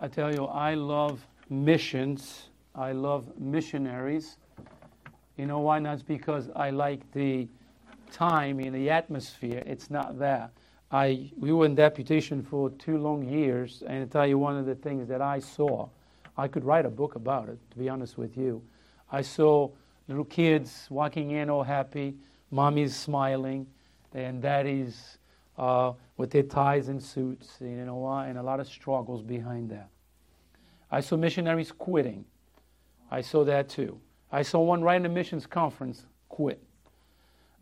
I tell you, I love missions. I love missionaries. You know why? Not It's because I like the time in the atmosphere. It's not that. I we were in deputation for two long years, and I tell you one of the things that I saw. I could write a book about it. To be honest with you, I saw little kids walking in all happy, mommy's smiling, and daddy's uh, with their ties and suits. You know why? And a lot of struggles behind that. I saw missionaries quitting. I saw that too. I saw one right in the missions conference quit.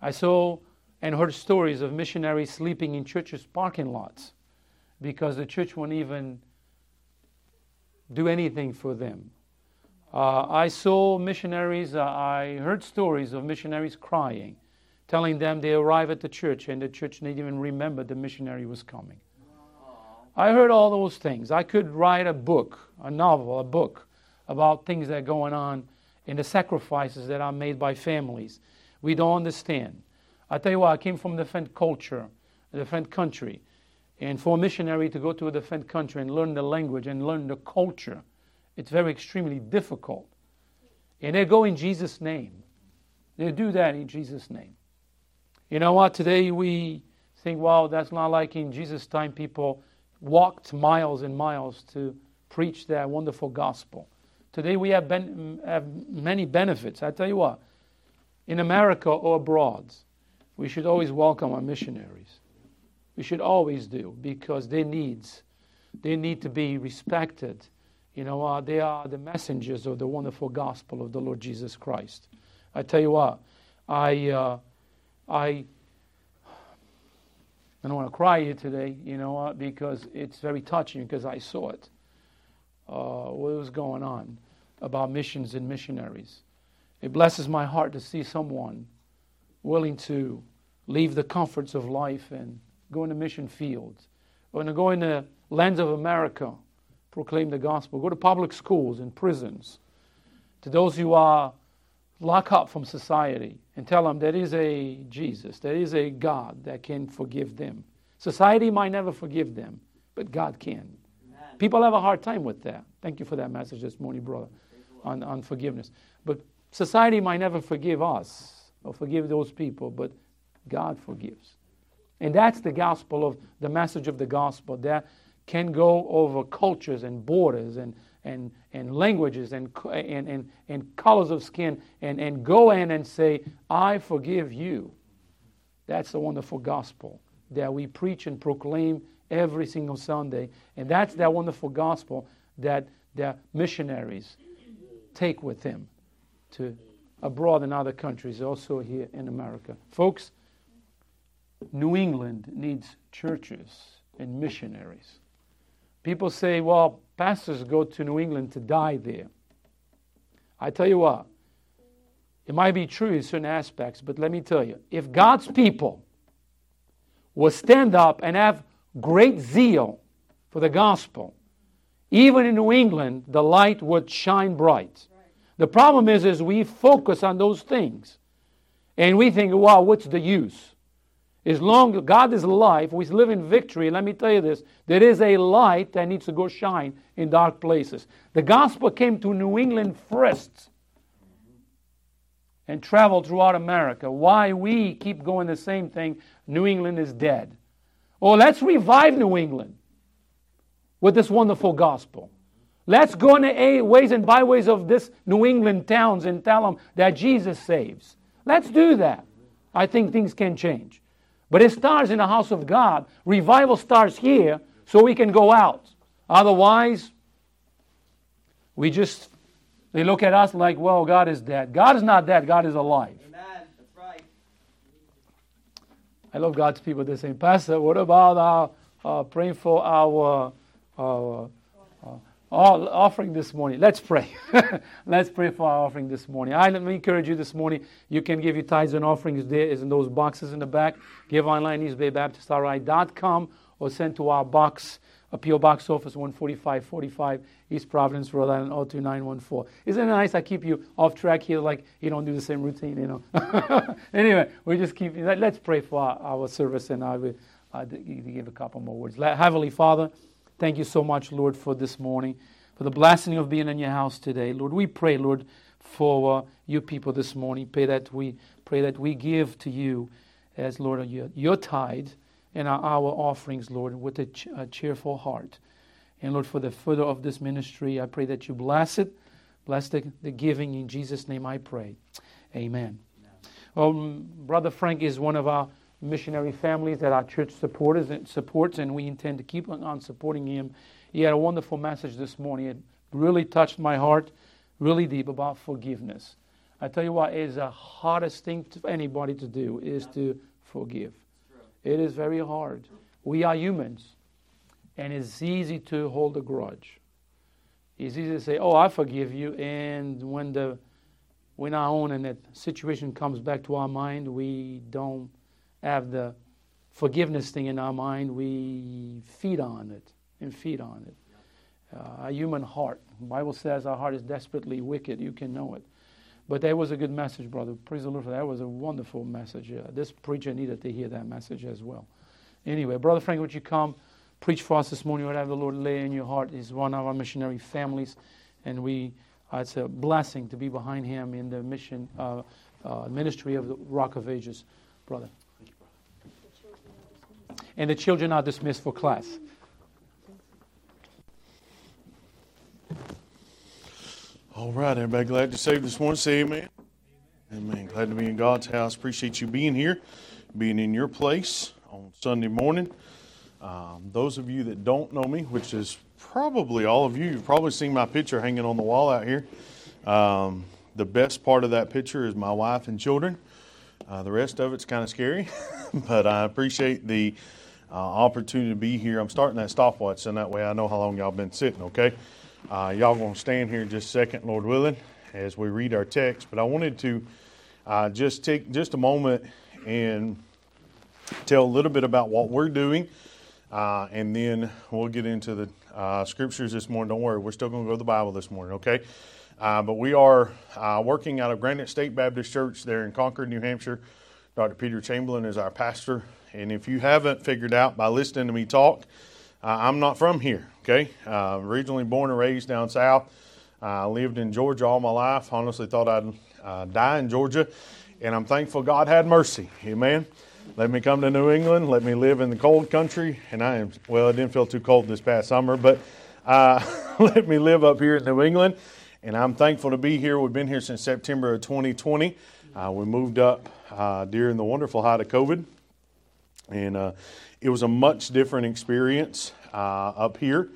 I saw and heard stories of missionaries sleeping in churches' parking lots because the church won't even do anything for them. Uh, I saw missionaries, uh, I heard stories of missionaries crying, telling them they arrive at the church and the church didn't even remember the missionary was coming. I heard all those things. I could write a book, a novel, a book about things that are going on in the sacrifices that are made by families. We don't understand. I tell you what, I came from a different culture, a different country. And for a missionary to go to a different country and learn the language and learn the culture, it's very extremely difficult. And they go in Jesus' name. They do that in Jesus' name. You know what? Today we think, well, that's not like in Jesus' time people walked miles and miles to preach that wonderful gospel. Today we have, ben- have many benefits. I tell you what, in America or abroad, we should always welcome our missionaries. We should always do because their needs, they need to be respected. You know, uh, they are the messengers of the wonderful gospel of the Lord Jesus Christ. I tell you what, I, uh, I, I don't want to cry here today, you know, uh, because it's very touching because I saw it. Uh, what was going on about missions and missionaries. It blesses my heart to see someone willing to leave the comforts of life and go into mission fields, or to go in the lands of America, proclaim the gospel, go to public schools and prisons, to those who are locked up from society, and tell them there is a Jesus, there is a God that can forgive them. Society might never forgive them, but God can. Amen. People have a hard time with that. Thank you for that message this morning, brother, on, on forgiveness. But society might never forgive us or forgive those people, but God forgives. And that's the gospel of the message of the gospel that can go over cultures and borders and, and, and languages and, and, and, and colors of skin and, and go in and say, I forgive you. That's the wonderful gospel that we preach and proclaim every single Sunday. And that's that wonderful gospel that the missionaries take with them to abroad in other countries, also here in America. Folks, New England needs churches and missionaries. People say, well, pastors go to New England to die there. I tell you what, it might be true in certain aspects, but let me tell you, if God's people will stand up and have great zeal for the gospel, even in New England, the light would shine bright. The problem is, is we focus on those things. And we think, wow, what's the use? As long as God is alive, we live in victory. Let me tell you this there is a light that needs to go shine in dark places. The gospel came to New England first and traveled throughout America. Why we keep going the same thing? New England is dead. Oh, let's revive New England with this wonderful gospel. Let's go in the ways and byways of this New England towns and tell them that Jesus saves. Let's do that. I think things can change. But it starts in the house of God. Revival starts here so we can go out. Otherwise, we just, they look at us like, well, God is dead. God is not dead, God is alive. Amen. That's right. I love God's people. They say, Pastor, what about our uh, praying for our, our all offering this morning. Let's pray. Let's pray for our offering this morning. I let me encourage you this morning. You can give your tithes and offerings there is in those boxes in the back. Give online eastbaybaptistri.com or send to our box, a PO Box Office 14545 East Providence, Rhode Island 02914. Isn't it nice? I keep you off track here, like you don't do the same routine, you know. anyway, we just keep. Let's pray for our, our service, and I will uh, give a couple more words. Heavenly Father. Thank you so much, Lord, for this morning, for the blessing of being in your house today. Lord, we pray, Lord, for uh, your people this morning. Pray that we pray that we give to you as Lord your, your tithe and our, our offerings, Lord, with a, ch- a cheerful heart. And Lord, for the further of this ministry, I pray that you bless it, bless the, the giving. In Jesus' name I pray. Amen. Well, Brother Frank is one of our missionary families that our church supporters and supports, and we intend to keep on supporting him. He had a wonderful message this morning. It really touched my heart, really deep about forgiveness. I tell you what, is the hardest thing for anybody to do is to forgive. It is very hard. We are humans, and it's easy to hold a grudge. It's easy to say, "Oh, I forgive you," and when the when our own and that situation comes back to our mind, we don't have the forgiveness thing in our mind. We feed on it and feed on it. Uh, a human heart. The Bible says our heart is desperately wicked. You can know it. But that was a good message, brother. Praise the Lord for that. That was a wonderful message. Uh, this preacher needed to hear that message as well. Anyway, Brother Frank, would you come preach for us this morning? Whatever the Lord lay in your heart is one of our missionary families, and we uh, it's a blessing to be behind him in the mission uh, uh ministry of the Rock of Ages, brother. And the children are dismissed for class. All right, everybody glad to save this morning. Say amen. Amen. Glad to be in God's house. Appreciate you being here, being in your place on Sunday morning. Um, those of you that don't know me, which is probably all of you, you've probably seen my picture hanging on the wall out here. Um, the best part of that picture is my wife and children. Uh, the rest of it's kind of scary, but I appreciate the uh, opportunity to be here. I'm starting that stopwatch, and that way I know how long y'all been sitting. Okay. Uh, y'all going to stand here just a second, Lord willing, as we read our text. But I wanted to uh, just take just a moment and tell a little bit about what we're doing, uh, and then we'll get into the uh, scriptures this morning. Don't worry, we're still going to go to the Bible this morning, okay? Uh, but we are uh, working out of Granite State Baptist Church there in Concord, New Hampshire. Dr. Peter Chamberlain is our pastor. And if you haven't figured out by listening to me talk, uh, I'm not from here, okay? Uh, originally born and raised down south. I lived in Georgia all my life. Honestly, thought I'd uh, die in Georgia. And I'm thankful God had mercy. Amen. Let me come to New England. Let me live in the cold country. And I am, well, it didn't feel too cold this past summer, but uh, let me live up here in New England. And I'm thankful to be here. We've been here since September of 2020. Uh, we moved up uh, during the wonderful height of COVID. And uh, it was a much different experience uh, up here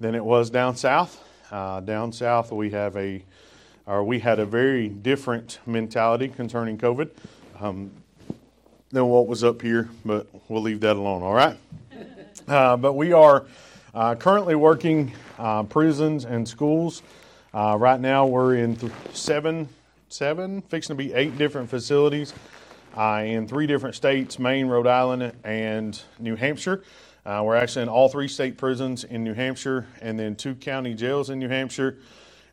than it was down south. Uh, down south, we have a, or we had a very different mentality concerning COVID um, than what was up here. But we'll leave that alone. All right. Uh, but we are currently working prisons and schools. Uh, right now, we're in th- seven, seven, fixing to be eight different facilities uh, in three different states Maine, Rhode Island, and New Hampshire. Uh, we're actually in all three state prisons in New Hampshire, and then two county jails in New Hampshire,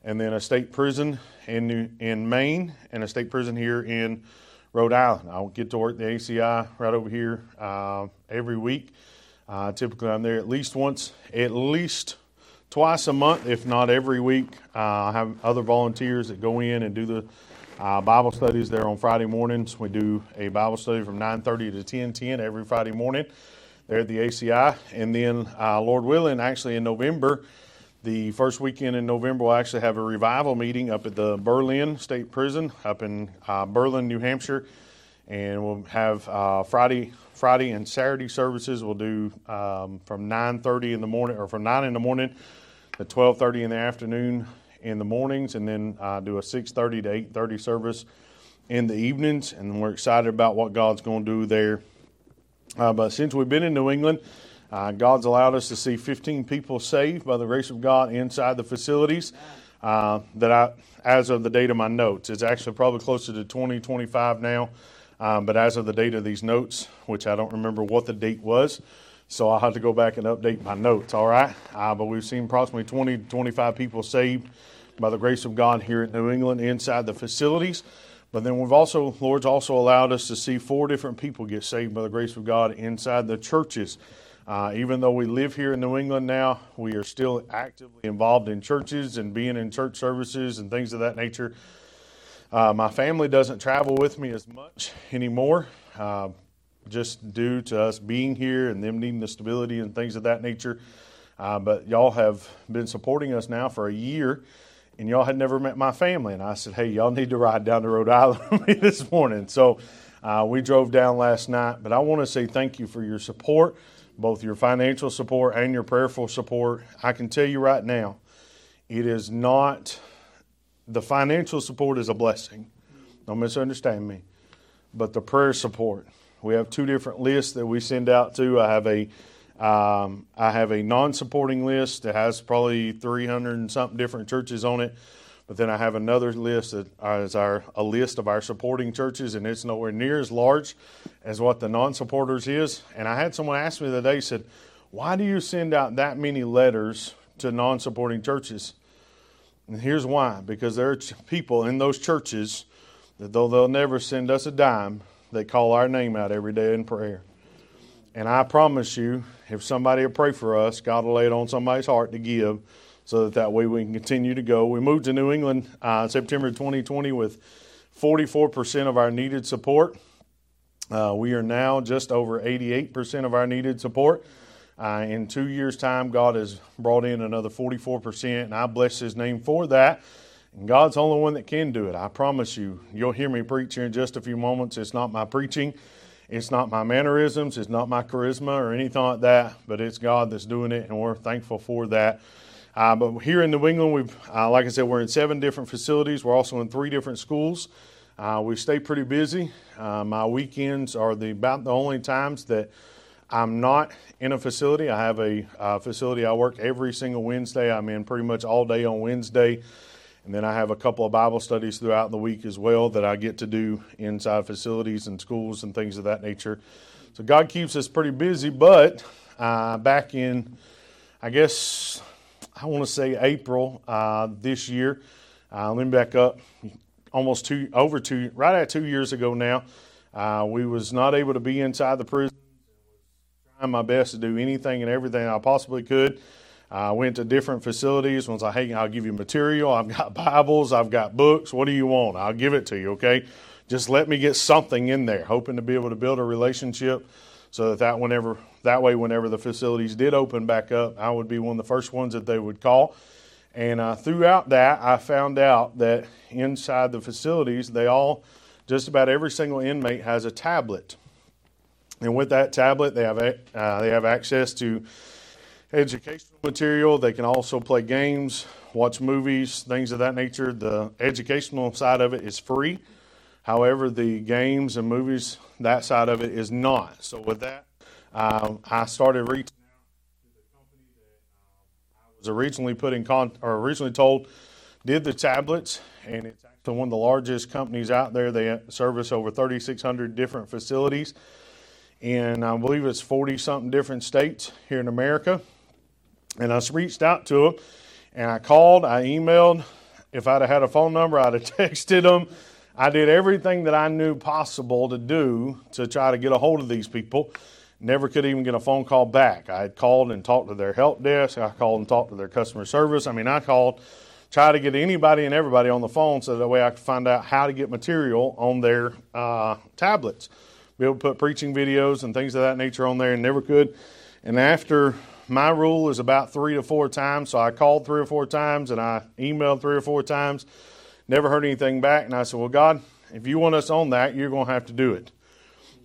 and then a state prison in New, in Maine, and a state prison here in Rhode Island. I'll get to work the ACI right over here uh, every week. Uh, typically, I'm there at least once, at least twice a month, if not every week. Uh, I have other volunteers that go in and do the uh, Bible studies there on Friday mornings. We do a Bible study from 9:30 to 10:10 every Friday morning there at the ACI, and then uh, Lord willing, actually in November, the first weekend in November, we'll actually have a revival meeting up at the Berlin State Prison up in uh, Berlin, New Hampshire, and we'll have uh, Friday Friday and Saturday services. We'll do um, from 9:30 in the morning or from 9 in the morning to 12:30 in the afternoon in the mornings, and then uh, do a 6:30 to 8:30 service in the evenings. And we're excited about what God's going to do there. Uh, but since we've been in New England, uh, God's allowed us to see 15 people saved by the grace of God inside the facilities. Uh, that I, as of the date of my notes, it's actually probably closer to 20, 25 now. Um, but as of the date of these notes, which I don't remember what the date was, so I'll have to go back and update my notes, all right? Uh, but we've seen approximately 20 25 people saved by the grace of God here at New England inside the facilities. But then we've also, Lord's also allowed us to see four different people get saved by the grace of God inside the churches Uh, even though we live here in New England now, we are still actively involved in churches and being in church services and things of that nature. Uh, my family doesn't travel with me as much anymore, uh, just due to us being here and them needing the stability and things of that nature. Uh, but y'all have been supporting us now for a year, and y'all had never met my family. And I said, hey, y'all need to ride down to Rhode Island with me this morning. So uh, we drove down last night. But I want to say thank you for your support, both your financial support and your prayerful support. I can tell you right now, it is not the financial support is a blessing. Don't misunderstand me. But the prayer support, we have two different lists that we send out to. I have a um, I have a non-supporting list that has probably 300 and something different churches on it. But then I have another list that is our a list of our supporting churches, and it's nowhere near as large as what the non-supporters is. And I had someone ask me the other day, said, "Why do you send out that many letters to non-supporting churches?" And here's why because there are people in those churches that, though they'll never send us a dime, they call our name out every day in prayer. And I promise you, if somebody will pray for us, God will lay it on somebody's heart to give so that that way we can continue to go. We moved to New England uh, September 2020 with 44% of our needed support. Uh, we are now just over 88% of our needed support. Uh, in two years' time, God has brought in another 44%, and I bless His name for that. And God's the only one that can do it. I promise you. You'll hear me preach here in just a few moments. It's not my preaching, it's not my mannerisms, it's not my charisma or anything like that, but it's God that's doing it, and we're thankful for that. Uh, but here in New England, we've, uh, like I said, we're in seven different facilities. We're also in three different schools. Uh, we stay pretty busy. Uh, my weekends are the about the only times that I'm not in a facility. I have a uh, facility I work every single Wednesday. I'm in pretty much all day on Wednesday. And then I have a couple of Bible studies throughout the week as well that I get to do inside facilities and schools and things of that nature. So God keeps us pretty busy. But uh, back in, I guess, I want to say April uh, this year, uh, let me back up, almost two, over two, right at two years ago now, uh, we was not able to be inside the prison my best to do anything and everything I possibly could. I went to different facilities. Was like, hey, I'll give you material. I've got Bibles. I've got books. What do you want? I'll give it to you. Okay, just let me get something in there, hoping to be able to build a relationship, so that that whenever that way, whenever the facilities did open back up, I would be one of the first ones that they would call. And uh, throughout that, I found out that inside the facilities, they all, just about every single inmate has a tablet. And with that tablet, they have uh, they have access to educational material. They can also play games, watch movies, things of that nature. The educational side of it is free. However, the games and movies, that side of it is not. So with that, um, I started reaching out to the company that uh, I was originally put in con- or originally told did the tablets, and it's actually one of the largest companies out there. They service over 3,600 different facilities in, I believe it's 40 something different states here in America. And I reached out to them and I called, I emailed. If I'd have had a phone number, I'd have texted them. I did everything that I knew possible to do to try to get a hold of these people. Never could even get a phone call back. I had called and talked to their help desk. I called and talked to their customer service. I mean, I called, tried to get anybody and everybody on the phone so that way I could find out how to get material on their uh, tablets. Be able to put preaching videos and things of that nature on there and never could. And after my rule is about three to four times. So I called three or four times and I emailed three or four times. Never heard anything back. And I said, Well, God, if you want us on that, you're going to have to do it.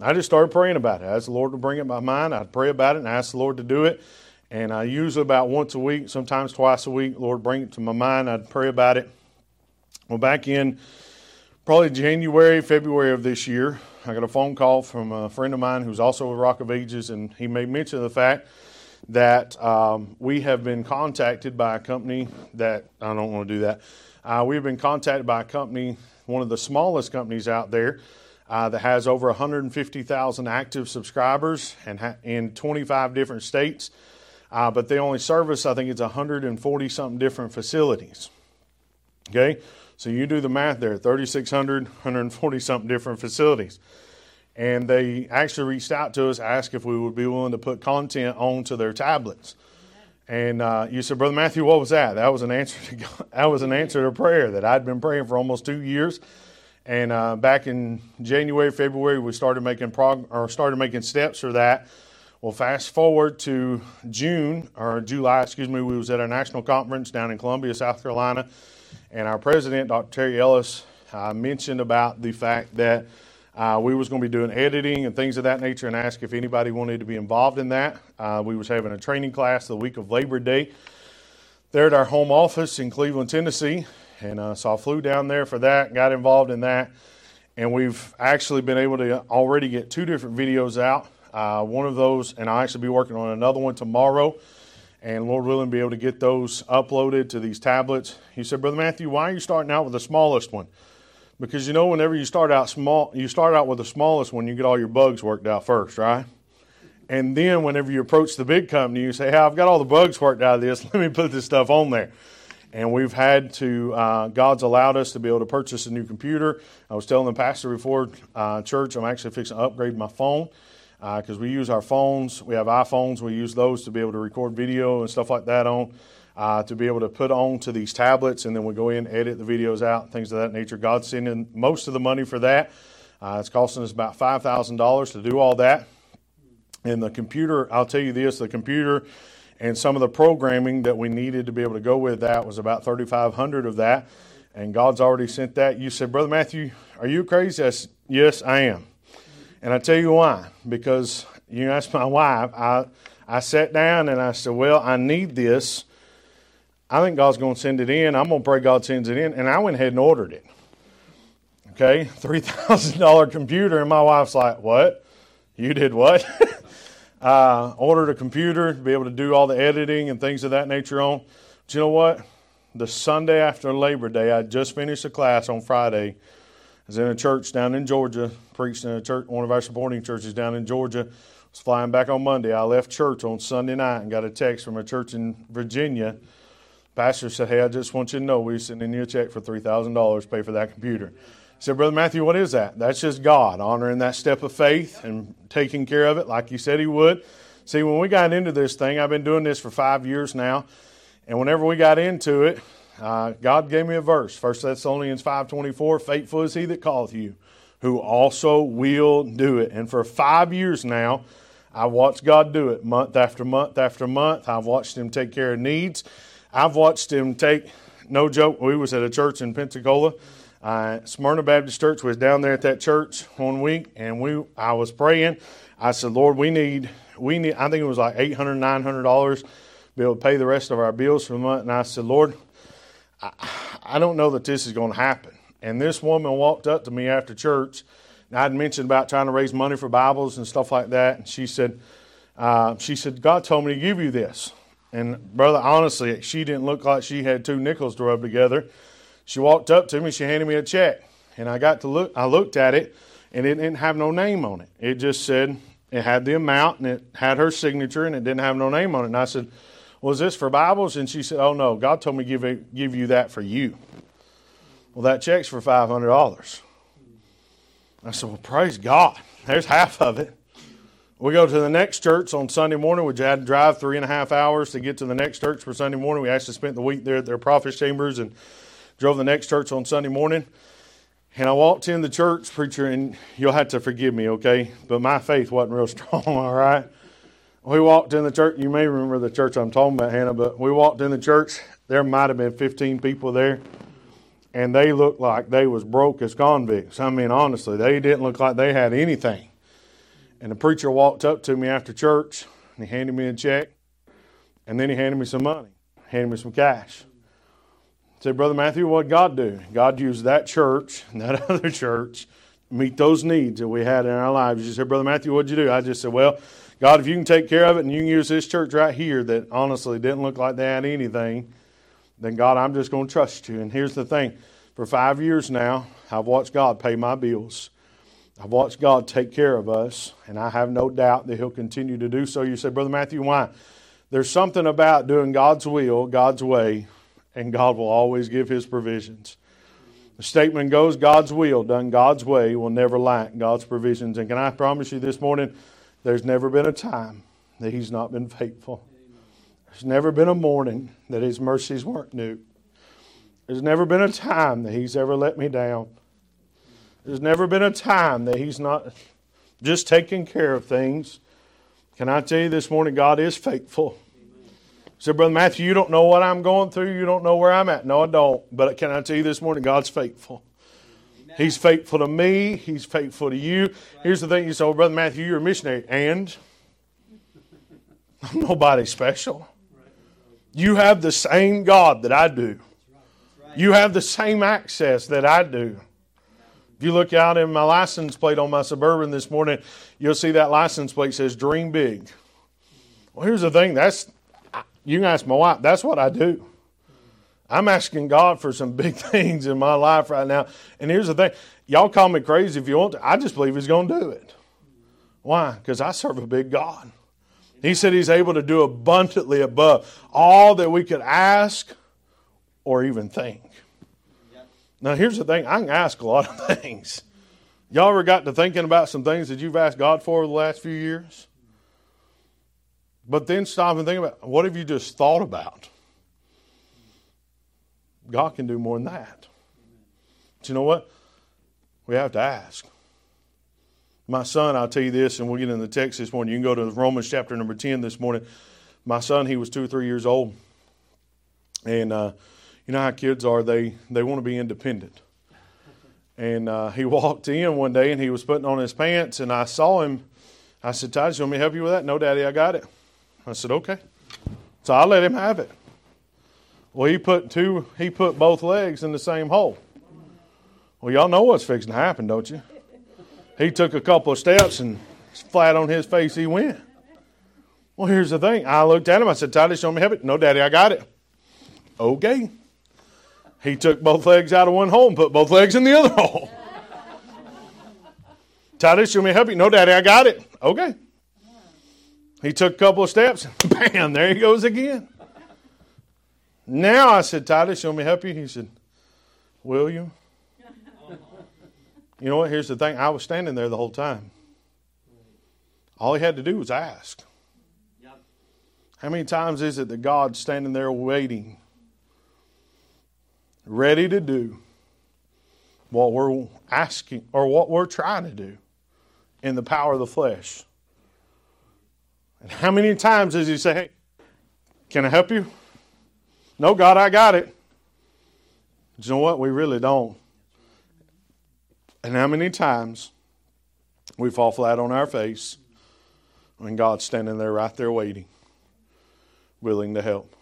I just started praying about it. I asked the Lord to bring it to my mind. I'd pray about it and ask the Lord to do it. And I usually about once a week, sometimes twice a week, Lord, bring it to my mind. I'd pray about it. Well, back in probably January, February of this year, I got a phone call from a friend of mine who's also with Rock of Ages, and he made mention of the fact that um, we have been contacted by a company that I don't want to do that. Uh, we've been contacted by a company, one of the smallest companies out there, uh, that has over 150,000 active subscribers and ha- in 25 different states. Uh, but they only service, I think it's 140 something different facilities. Okay, so you do the math there 3,600, 140 something different facilities. and they actually reached out to us, asked if we would be willing to put content onto their tablets. And uh, you said, Brother Matthew, what was that? That was an answer to God. that was an answer to prayer that I'd been praying for almost two years. And uh, back in January, February, we started making prog- or started making steps for that. Well, fast forward to June or July, excuse me, we was at our national conference down in Columbia, South Carolina, and our president, Dr. Terry Ellis, uh, mentioned about the fact that uh, we was going to be doing editing and things of that nature, and asked if anybody wanted to be involved in that. Uh, we was having a training class the week of Labor Day there at our home office in Cleveland, Tennessee, and uh, so I flew down there for that, got involved in that, and we've actually been able to already get two different videos out. Uh, one of those, and I'll actually be working on another one tomorrow, and Lord willing, be able to get those uploaded to these tablets. He said, Brother Matthew, why are you starting out with the smallest one? Because you know, whenever you start out small, you start out with the smallest one, you get all your bugs worked out first, right? And then whenever you approach the big company, you say, Hey, I've got all the bugs worked out of this. Let me put this stuff on there. And we've had to, uh, God's allowed us to be able to purchase a new computer. I was telling the pastor before uh, church, I'm actually fixing to upgrade my phone because uh, we use our phones. We have iPhones. We use those to be able to record video and stuff like that on uh, to be able to put on to these tablets, and then we go in, edit the videos out, things of that nature. God's sending most of the money for that. Uh, it's costing us about five thousand dollars to do all that. And the computer, I'll tell you this: the computer and some of the programming that we needed to be able to go with that was about thirty five hundred of that. And God's already sent that. You said, Brother Matthew, are you crazy? Said, yes, I am. And I tell you why. Because you asked my wife, I I sat down and I said, Well, I need this I think God's going to send it in. I'm going to pray God sends it in. And I went ahead and ordered it. Okay, $3,000 computer. And my wife's like, What? You did what? uh, ordered a computer to be able to do all the editing and things of that nature on. But you know what? The Sunday after Labor Day, I just finished a class on Friday. Was in a church down in Georgia, preached in a church, one of our supporting churches down in Georgia. was flying back on Monday. I left church on Sunday night and got a text from a church in Virginia Pastor said, Hey, I just want you to know we're sending you a check for $3,000 pay for that computer. I said, Brother Matthew, what is that? That's just God honoring that step of faith and taking care of it like He said He would. See, when we got into this thing, I've been doing this for five years now, and whenever we got into it, uh, God gave me a verse, 1 Thessalonians 5.24, Faithful is He that calleth you, who also will do it. And for five years now, I've watched God do it month after month after month. I've watched Him take care of needs. I've watched him take, no joke, we was at a church in Pensacola. Uh, Smyrna Baptist Church was down there at that church one week, and we I was praying. I said, Lord, we need, we need, I think it was like $800, $900 to be able to pay the rest of our bills for the month. And I said, Lord, I, I don't know that this is going to happen. And this woman walked up to me after church, and I'd mentioned about trying to raise money for Bibles and stuff like that. And she said, uh, she said, God told me to give you this. And brother, honestly, she didn't look like she had two nickels to rub together. She walked up to me, she handed me a check, and I got to look. I looked at it, and it didn't have no name on it. It just said it had the amount, and it had her signature, and it didn't have no name on it. And I said, "Was this for Bibles?" And she said, "Oh no, God told me to give it, give you that for you." Well, that check's for five hundred dollars. I said, "Well, praise God. There's half of it." We go to the next church on Sunday morning. We had to drive three and a half hours to get to the next church for Sunday morning. We actually spent the week there at their prophet's chambers and drove the next church on Sunday morning. And I walked in the church, preacher, and you'll have to forgive me, okay? But my faith wasn't real strong, all right? We walked in the church. You may remember the church I'm talking about, Hannah, but we walked in the church. There might have been 15 people there, and they looked like they was broke as convicts. I mean, honestly, they didn't look like they had anything. And the preacher walked up to me after church and he handed me a check. And then he handed me some money, handed me some cash. I said, Brother Matthew, what God do? God used that church and that other church to meet those needs that we had in our lives. He said, Brother Matthew, what'd you do? I just said, Well, God, if you can take care of it and you can use this church right here that honestly didn't look like they had anything, then God, I'm just going to trust you. And here's the thing for five years now, I've watched God pay my bills. I've watched God take care of us, and I have no doubt that He'll continue to do so. You say, Brother Matthew, why? There's something about doing God's will, God's way, and God will always give His provisions. The statement goes God's will, done God's way, will never lack God's provisions. And can I promise you this morning, there's never been a time that He's not been faithful. There's never been a morning that His mercies weren't new. There's never been a time that He's ever let me down. There's never been a time that He's not just taking care of things. Can I tell you this morning, God is faithful. So, Brother Matthew, you don't know what I'm going through. You don't know where I'm at. No, I don't. But can I tell you this morning, God's faithful. He's faithful to me. He's faithful to you. Here's the thing you say, oh, Brother Matthew, you're a missionary. And I'm nobody special. You have the same God that I do. You have the same access that I do. If you look out in my license plate on my Suburban this morning, you'll see that license plate says Dream Big. Well, here's the thing that's you can ask my wife. That's what I do. I'm asking God for some big things in my life right now. And here's the thing y'all call me crazy if you want to. I just believe He's going to do it. Why? Because I serve a big God. He said He's able to do abundantly above all that we could ask or even think. Now, here's the thing I can ask a lot of things. Y'all ever got to thinking about some things that you've asked God for the last few years? But then stop and think about what have you just thought about? God can do more than that. But you know what? We have to ask. My son, I'll tell you this, and we'll get into the text this morning. You can go to Romans chapter number 10 this morning. My son, he was two or three years old. And uh, you know how kids are, they, they want to be independent. And uh, he walked in one day and he was putting on his pants, and I saw him. I said, Titus, you want me to help you with that? No, Daddy, I got it. I said, okay. So I let him have it. Well, he put two, he put both legs in the same hole. Well, y'all know what's fixing to happen, don't you? He took a couple of steps and flat on his face he went. Well, here's the thing. I looked at him. I said, Titus, show me have it. No, Daddy, I got it. Okay. He took both legs out of one hole and put both legs in the other hole. Titus, show me help you. No, Daddy, I got it. Okay. He took a couple of steps, bam, there he goes again. Now I said, Titus, you want me to help you? He said, Will you? You know what? Here's the thing. I was standing there the whole time. All he had to do was ask. How many times is it that God's standing there waiting, ready to do what we're asking or what we're trying to do in the power of the flesh? And how many times does he say, Hey, can I help you? No, God, I got it. But you know what? We really don't. And how many times we fall flat on our face when God's standing there right there waiting, willing to help.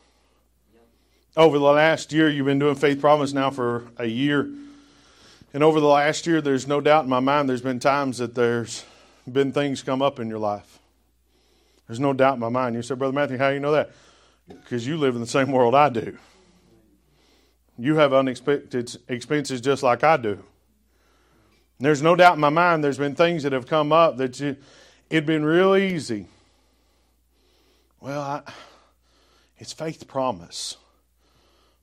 Over the last year, you've been doing Faith Promise now for a year. And over the last year, there's no doubt in my mind there's been times that there's been things come up in your life. There's no doubt in my mind. You said, Brother Matthew, how do you know that? Because you live in the same world I do. You have unexpected expenses just like I do. there's no doubt in my mind there's been things that have come up that you, it'd been real easy. Well, I, it's faith promise.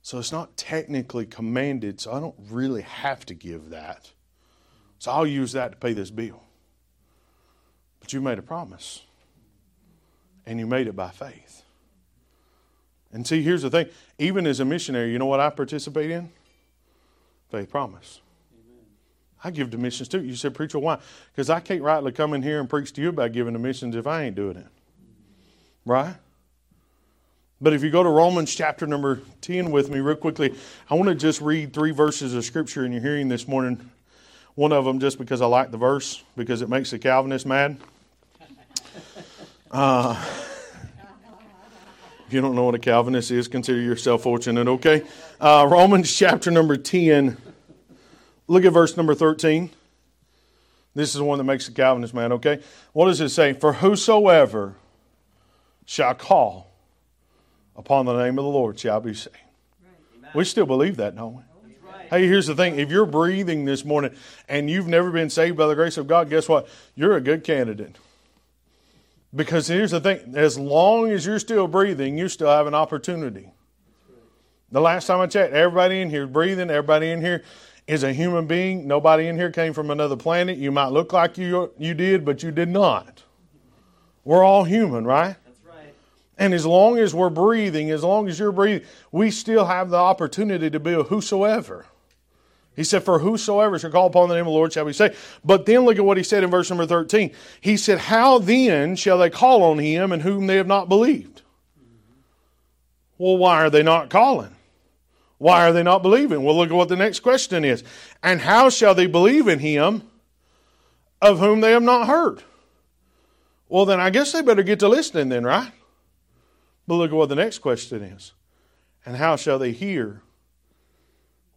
So it's not technically commanded, so I don't really have to give that. So I'll use that to pay this bill. But you made a promise and you made it by faith. And see, here's the thing even as a missionary, you know what I participate in? Faith promise. Amen. I give to missions too. You said, Preacher, why? Because I can't rightly come in here and preach to you about giving to missions if I ain't doing it. Right? But if you go to Romans chapter number 10 with me, real quickly, I want to just read three verses of scripture in your hearing this morning. One of them just because I like the verse, because it makes the Calvinists mad. Uh, if you don't know what a Calvinist is, consider yourself fortunate, okay? Uh, Romans chapter number 10. Look at verse number 13. This is the one that makes the Calvinist man, okay? What does it say? For whosoever shall call upon the name of the Lord shall be saved. Right. We still believe that, don't we? Right. Hey, here's the thing. If you're breathing this morning and you've never been saved by the grace of God, guess what? You're a good candidate. Because here's the thing as long as you're still breathing, you still have an opportunity. The last time I checked, everybody in here is breathing, everybody in here is a human being. Nobody in here came from another planet. You might look like you, you did, but you did not. We're all human, right? That's right. And as long as we're breathing, as long as you're breathing, we still have the opportunity to be a whosoever. He said, For whosoever shall call upon the name of the Lord shall be saved. But then look at what he said in verse number 13. He said, How then shall they call on him in whom they have not believed? Well, why are they not calling? Why are they not believing? Well, look at what the next question is. And how shall they believe in him of whom they have not heard? Well, then I guess they better get to listening then, right? But look at what the next question is. And how shall they hear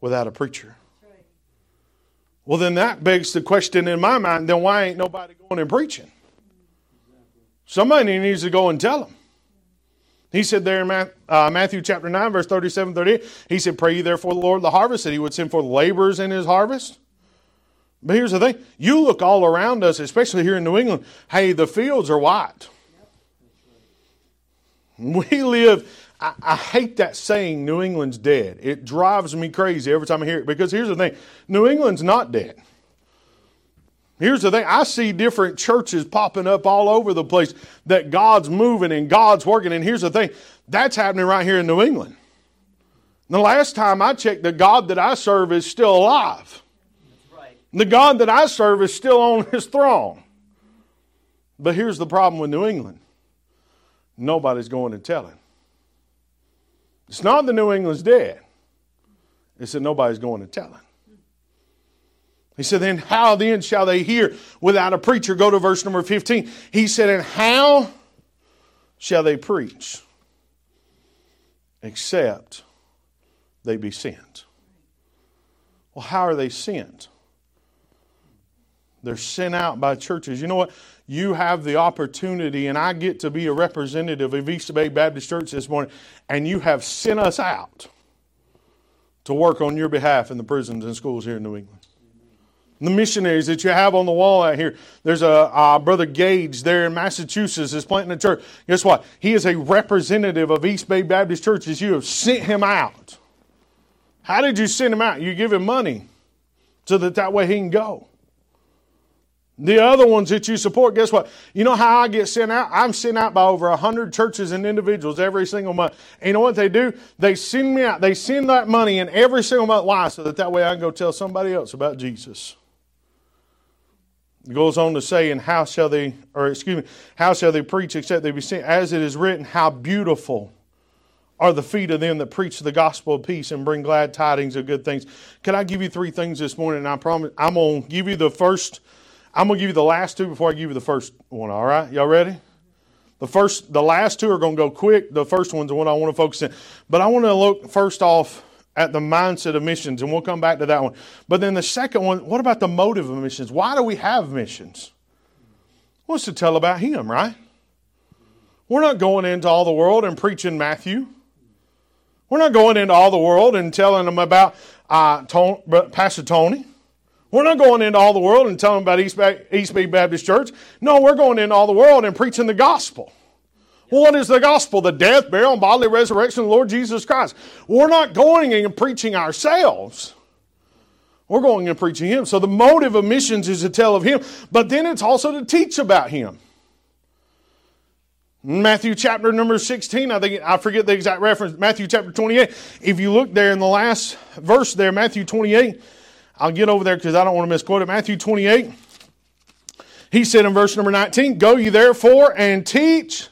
without a preacher? Well, then that begs the question in my mind then why ain't nobody going and preaching? Somebody needs to go and tell them. He said there in uh, Matthew chapter 9, verse 37 38, he said, Pray ye therefore the Lord the harvest that he would send forth laborers in his harvest. But here's the thing you look all around us, especially here in New England, hey, the fields are white. We live, I, I, hate that saying, New England's dead. It drives me crazy every time I hear it because here's the thing New England's not dead. Here's the thing I see different churches popping up all over the place that God's moving and God's working. And here's the thing that's happening right here in New England. The last time I checked, the God that I serve is still alive. Right. The God that I serve is still on his throne. But here's the problem with New England nobody's going to tell telling. It's not that New England's dead, it's that nobody's going and telling. He said, Then how then shall they hear without a preacher? Go to verse number 15. He said, And how shall they preach except they be sent? Well, how are they sent? They're sent out by churches. You know what? You have the opportunity, and I get to be a representative of East Bay Baptist Church this morning, and you have sent us out to work on your behalf in the prisons and schools here in New England the missionaries that you have on the wall out here. There's a brother Gage there in Massachusetts is planting a church. Guess what? He is a representative of East Bay Baptist Churches. You have sent him out. How did you send him out? You give him money so that that way he can go. The other ones that you support, guess what? You know how I get sent out? I'm sent out by over 100 churches and individuals every single month. And you know what they do? They send me out. They send that money in every single month. Why? So that that way I can go tell somebody else about Jesus. It goes on to say, and how shall they, or excuse me, how shall they preach except they be sent? As it is written, how beautiful are the feet of them that preach the gospel of peace and bring glad tidings of good things. Can I give you three things this morning? And I promise I'm going to give you the first, I'm going to give you the last two before I give you the first one, all right? Y'all ready? The first, the last two are going to go quick. The first one's the one I want to focus in. But I want to look first off at the mindset of missions, and we'll come back to that one. But then the second one, what about the motive of missions? Why do we have missions? It's to tell about Him, right? We're not going into all the world and preaching Matthew. We're not going into all the world and telling them about uh, Pastor Tony. We're not going into all the world and telling about East Bay, East Bay Baptist Church. No, we're going into all the world and preaching the gospel. Well, what is the gospel? The death, burial, and bodily resurrection of the Lord Jesus Christ. We're not going and preaching ourselves. We're going and preaching Him. So the motive of missions is to tell of Him, but then it's also to teach about Him. Matthew chapter number 16, I think, I forget the exact reference, Matthew chapter 28. If you look there in the last verse there, Matthew 28, I'll get over there because I don't want to misquote it. Matthew 28, he said in verse number 19, Go ye therefore and teach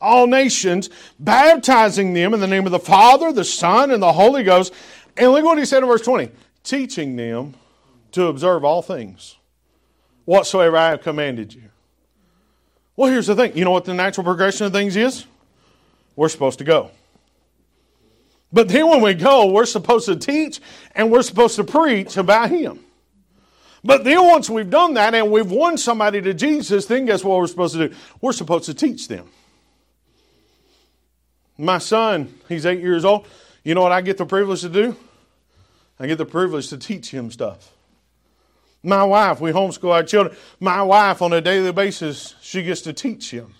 all nations, baptizing them in the name of the Father, the Son, and the Holy Ghost. And look what he said in verse 20 teaching them to observe all things whatsoever I have commanded you. Well, here's the thing you know what the natural progression of things is? We're supposed to go. But then when we go, we're supposed to teach and we're supposed to preach about Him. But then once we've done that and we've won somebody to Jesus, then guess what we're supposed to do? We're supposed to teach them. My son, he's eight years old. You know what I get the privilege to do? I get the privilege to teach him stuff. My wife, we homeschool our children. My wife, on a daily basis, she gets to teach him.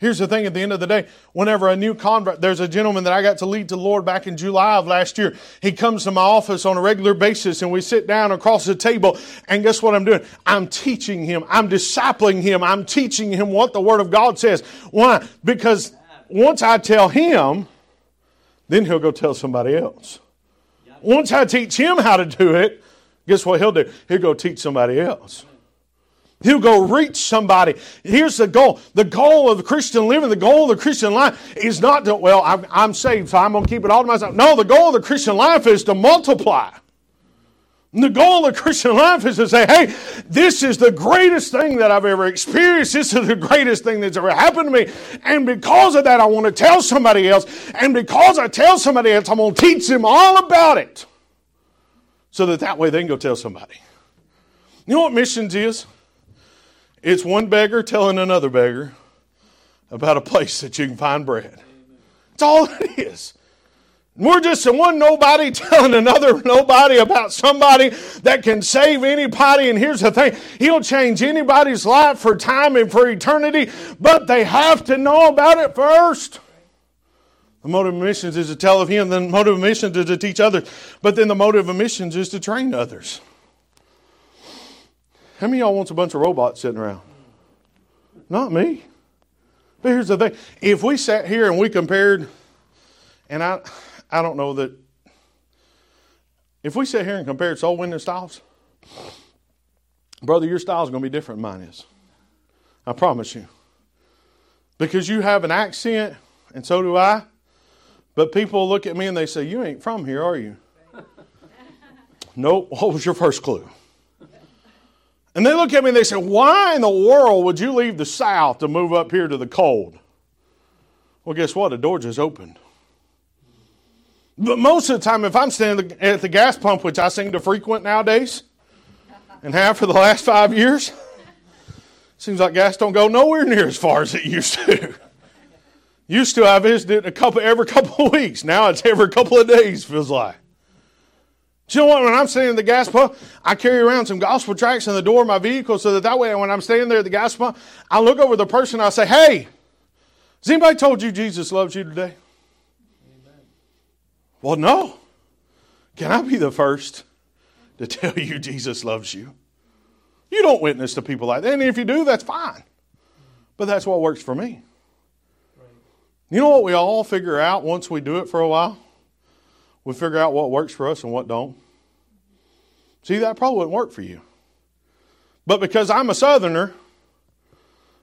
Here's the thing at the end of the day, whenever a new convert, there's a gentleman that I got to lead to the Lord back in July of last year. He comes to my office on a regular basis and we sit down across the table and guess what I'm doing? I'm teaching him. I'm discipling him. I'm teaching him what the Word of God says. Why? Because once I tell him, then he'll go tell somebody else. Once I teach him how to do it, guess what he'll do? He'll go teach somebody else. He'll go reach somebody. Here's the goal. The goal of the Christian living, the goal of the Christian life is not to, well, I'm, I'm saved, so I'm going to keep it all to myself. No, the goal of the Christian life is to multiply. And the goal of the Christian life is to say, hey, this is the greatest thing that I've ever experienced. This is the greatest thing that's ever happened to me. And because of that, I want to tell somebody else. And because I tell somebody else, I'm going to teach them all about it. So that that way they can go tell somebody. You know what missions is? It's one beggar telling another beggar about a place that you can find bread. That's all it is. We're just one nobody telling another nobody about somebody that can save anybody. And here's the thing He'll change anybody's life for time and for eternity, but they have to know about it first. The motive of missions is to tell of Him, the motive of missions is to teach others, but then the motive of missions is to train others. How many y'all wants a bunch of robots sitting around? Not me. But here's the thing: if we sat here and we compared, and I, I don't know that. If we sit here and compared soul winning styles, brother, your style is going to be different than mine is. I promise you. Because you have an accent, and so do I. But people look at me and they say, "You ain't from here, are you?" nope. What was your first clue? And they look at me and they say, Why in the world would you leave the South to move up here to the cold? Well, guess what? The door just opened. But most of the time, if I'm standing at the gas pump, which I seem to frequent nowadays, and have for the last five years, seems like gas don't go nowhere near as far as it used to. used to, I visited a couple every couple of weeks. Now it's every couple of days, feels like. You know what? When I'm standing at the gas pump, I carry around some gospel tracts in the door of my vehicle so that that way when I'm standing there at the gas pump, I look over the person I say, Hey, has anybody told you Jesus loves you today? Amen. Well, no. Can I be the first to tell you Jesus loves you? You don't witness to people like that. And if you do, that's fine. But that's what works for me. You know what we all figure out once we do it for a while? We figure out what works for us and what don't. See, that probably wouldn't work for you. But because I'm a southerner,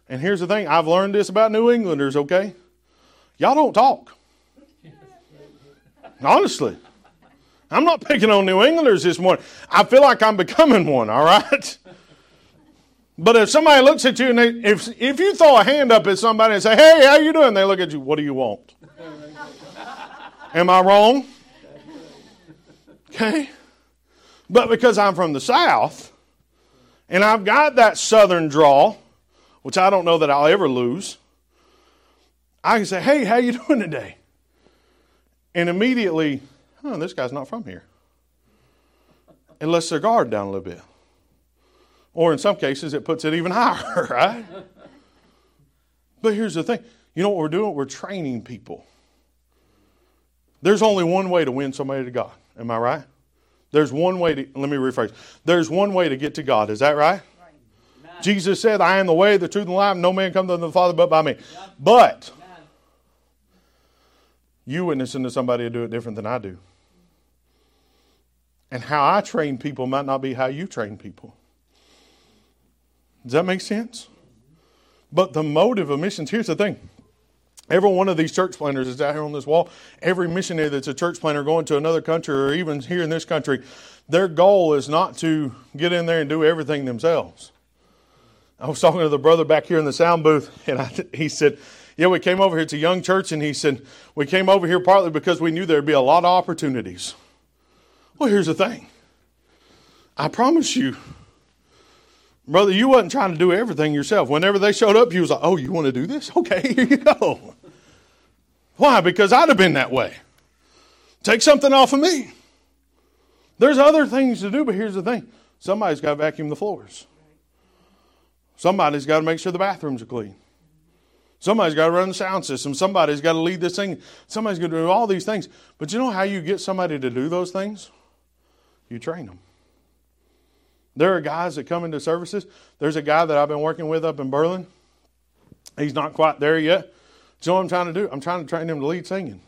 and here's the thing I've learned this about New Englanders, okay? Y'all don't talk. Honestly. I'm not picking on New Englanders this morning. I feel like I'm becoming one, all right? But if somebody looks at you and they, if, if you throw a hand up at somebody and say, hey, how you doing? They look at you, what do you want? Am I wrong? Okay? But because I'm from the South, and I've got that Southern drawl, which I don't know that I'll ever lose, I can say, hey, how you doing today? And immediately, oh, this guy's not from here. It lets their guard down a little bit. Or in some cases, it puts it even higher, right? But here's the thing you know what we're doing? We're training people. There's only one way to win somebody to God. Am I right? There's one way to, let me rephrase. There's one way to get to God. Is that right? right. Jesus said, I am the way, the truth, and the life. No man comes unto the Father but by me. Yep. But Amen. you witnessing to somebody to do it different than I do. And how I train people might not be how you train people. Does that make sense? But the motive of missions, here's the thing Every one of these church planters is out here on this wall. Every missionary that's a church planter going to another country or even here in this country, their goal is not to get in there and do everything themselves. I was talking to the brother back here in the sound booth, and I, he said, Yeah, we came over here. It's a young church, and he said, We came over here partly because we knew there'd be a lot of opportunities. Well, here's the thing I promise you, Brother, you wasn't trying to do everything yourself. Whenever they showed up, you was like, oh, you want to do this? Okay, here you go. Why? Because I'd have been that way. Take something off of me. There's other things to do, but here's the thing somebody's got to vacuum the floors. Somebody's got to make sure the bathrooms are clean. Somebody's got to run the sound system. Somebody's got to lead this thing. Somebody's going to do all these things. But you know how you get somebody to do those things? You train them. There are guys that come into services. There's a guy that I've been working with up in Berlin. He's not quite there yet. So what I'm trying to do? I'm trying to train him to lead singing.